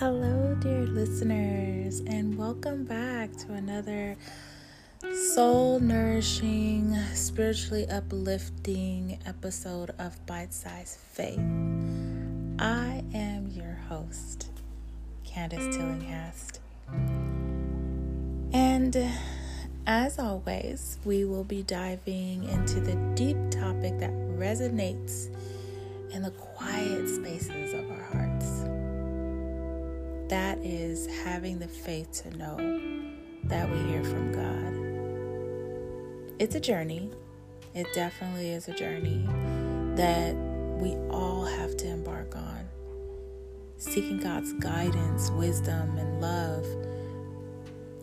Hello, dear listeners, and welcome back to another soul nourishing, spiritually uplifting episode of Bite Size Faith. I am your host, Candace Tillinghast. And as always, we will be diving into the deep topic that resonates in the quiet spaces of that is having the faith to know that we hear from God. It's a journey. It definitely is a journey that we all have to embark on. Seeking God's guidance, wisdom, and love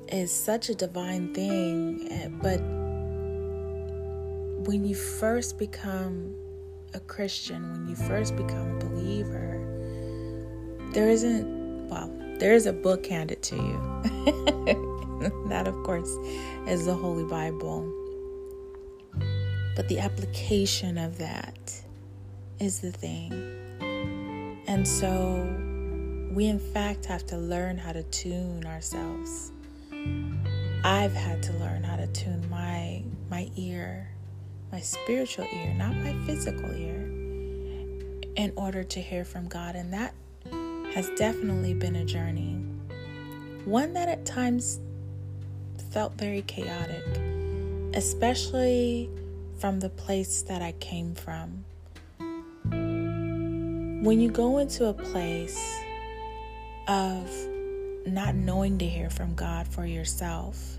is such a divine thing, eh, but when you first become a Christian, when you first become a believer, there isn't well, there is a book handed to you. that, of course, is the Holy Bible. But the application of that is the thing. And so we, in fact, have to learn how to tune ourselves. I've had to learn how to tune my my ear, my spiritual ear, not my physical ear, in order to hear from God. And that has definitely been a journey. One that at times felt very chaotic, especially from the place that I came from. When you go into a place of not knowing to hear from God for yourself,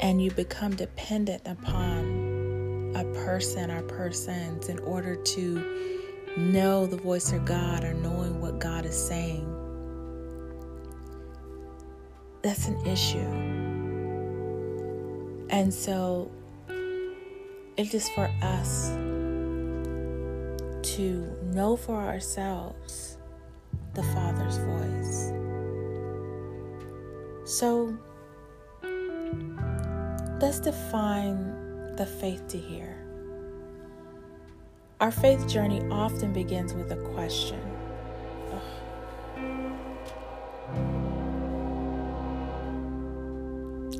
and you become dependent upon a person or persons in order to know the voice of God or knowing what God is saying, that's an issue. And so it is for us to know for ourselves the Father's voice. So let's define the faith to hear. Our faith journey often begins with a question.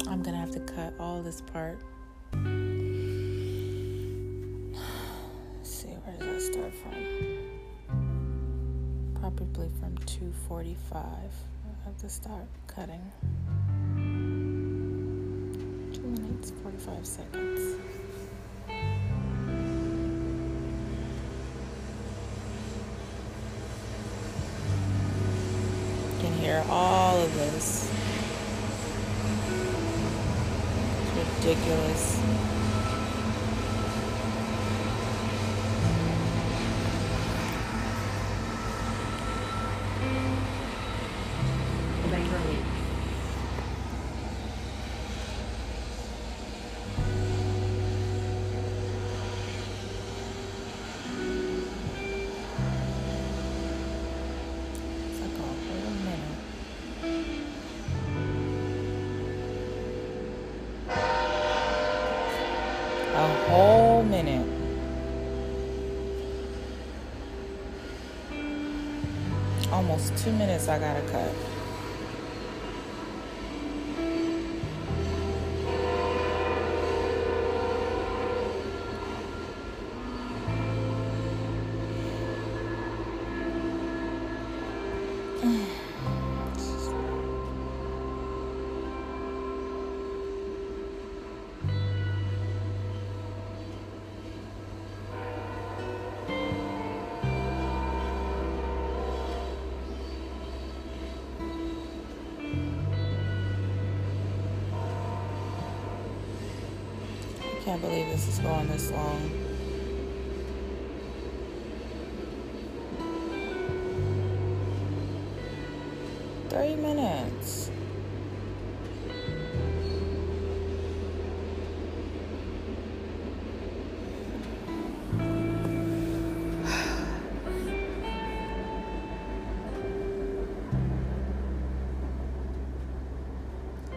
I'm going to have to cut all this part. Let's see, where does that start from? Probably from 245. I have to start cutting. 2 minutes, 45 seconds. Ridiculous. Minute. Almost two minutes I gotta cut. Can't believe this is going this long. Thirty minutes.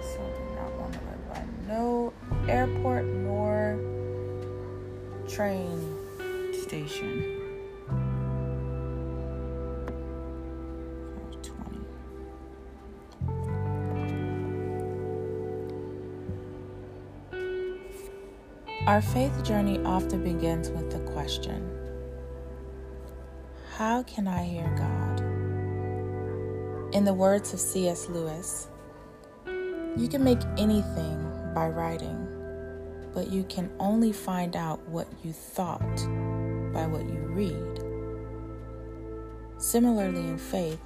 So not one by no airport train station. Our faith journey often begins with the question How can I hear God? In the words of C.S. Lewis, you can make anything by writing but you can only find out what you thought by what you read. Similarly, in faith,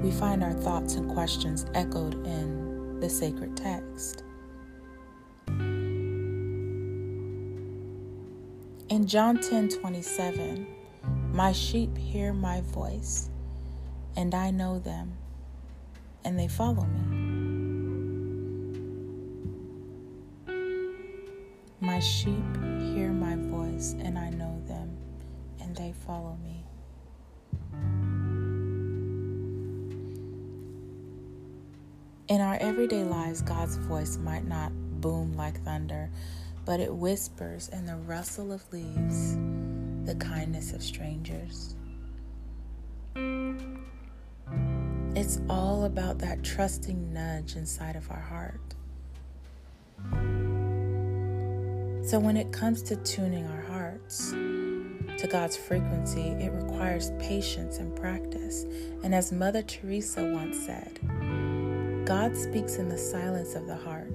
we find our thoughts and questions echoed in the sacred text. In John 10 27, my sheep hear my voice, and I know them, and they follow me. My sheep hear my voice, and I know them, and they follow me. In our everyday lives, God's voice might not boom like thunder, but it whispers in the rustle of leaves, the kindness of strangers. It's all about that trusting nudge inside of our heart. So, when it comes to tuning our hearts to God's frequency, it requires patience and practice. And as Mother Teresa once said, God speaks in the silence of the heart.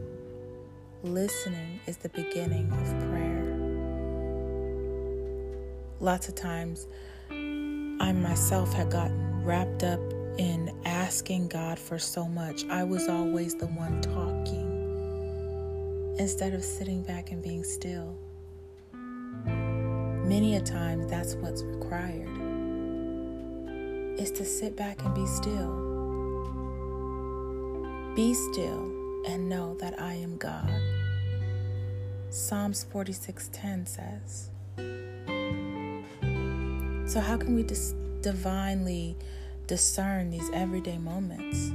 Listening is the beginning of prayer. Lots of times, I myself had gotten wrapped up in asking God for so much. I was always the one talking instead of sitting back and being still. Many a time, that's what's required is to sit back and be still. Be still and know that I am God. Psalms 46:10 says. So how can we dis- divinely discern these everyday moments?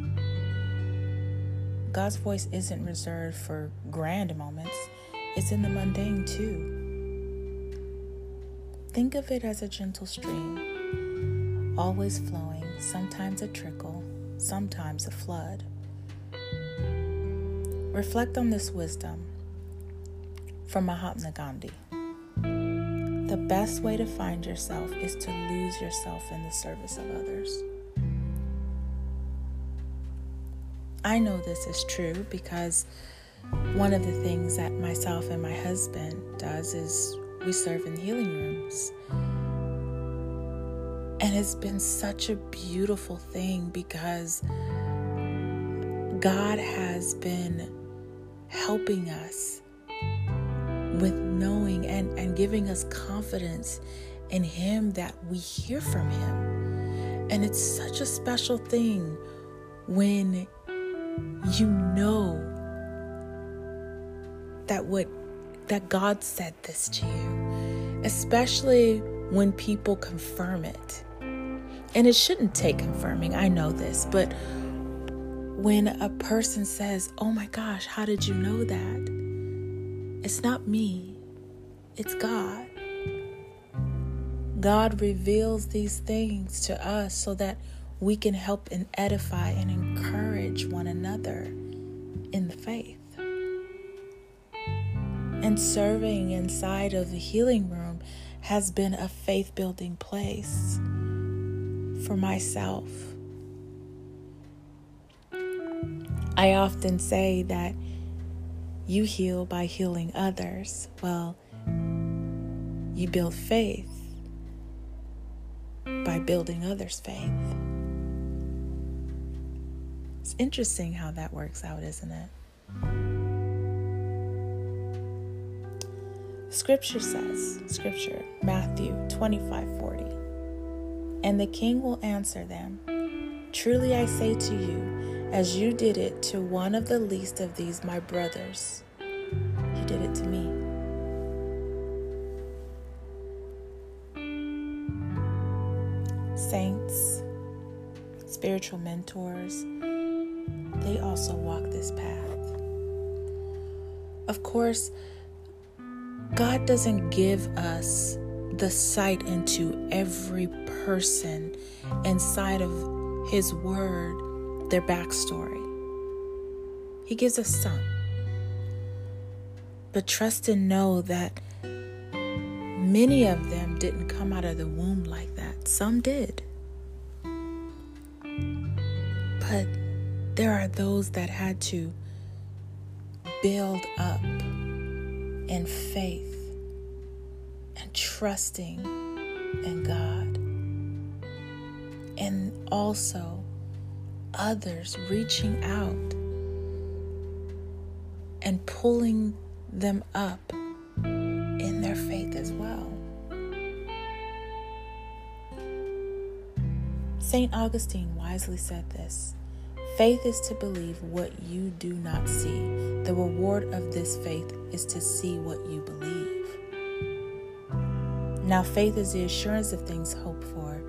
God's voice isn't reserved for grand moments, it's in the mundane too. Think of it as a gentle stream, always flowing, sometimes a trickle, sometimes a flood. Reflect on this wisdom from Mahatma Gandhi. The best way to find yourself is to lose yourself in the service of others. I know this is true because one of the things that myself and my husband does is we serve in healing rooms. And it's been such a beautiful thing because God has been helping us with knowing and, and giving us confidence in Him that we hear from Him. And it's such a special thing when you know that what that God said this to you, especially when people confirm it. And it shouldn't take confirming, I know this, but when a person says, Oh my gosh, how did you know that? It's not me, it's God. God reveals these things to us so that we can help and edify and encourage one another in the faith. And serving inside of the healing room has been a faith building place for myself. I often say that you heal by healing others. Well, you build faith by building others' faith. It's interesting how that works out, isn't it? Scripture says, Scripture, Matthew 25 40. And the king will answer them, Truly I say to you, as you did it to one of the least of these my brothers, you did it to me. Saints, spiritual mentors, they also walk this path. Of course, God doesn't give us the sight into every person inside of His Word, their backstory. He gives us some. But trust and know that many of them didn't come out of the womb like that. Some did. But there are those that had to build up in faith and trusting in God. And also others reaching out and pulling them up in their faith as well. St. Augustine wisely said this Faith is to believe what you do not see. The reward of this faith is to see what you believe. Now, faith is the assurance of things hoped for,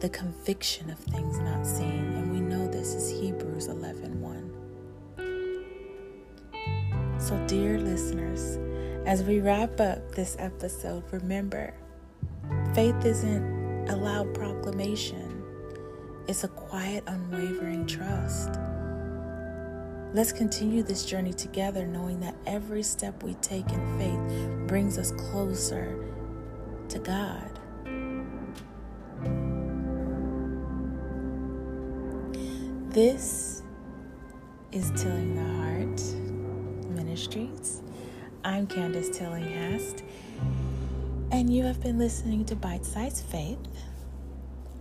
the conviction of things not seen, and we know this is Hebrews 11 1. So, dear listeners, as we wrap up this episode, remember faith isn't a loud proclamation, it's a quiet, unwavering trust. Let's continue this journey together, knowing that every step we take in faith brings us closer to God. This is Tilling the Heart Ministries. I'm Candace Tillinghast, and you have been listening to Bite Size Faith.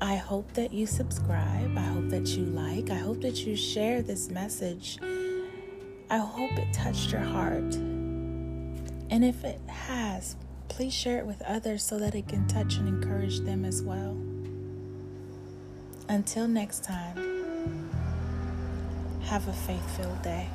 I hope that you subscribe. I hope that you like. I hope that you share this message. I hope it touched your heart. And if it has, please share it with others so that it can touch and encourage them as well. Until next time, have a faith filled day.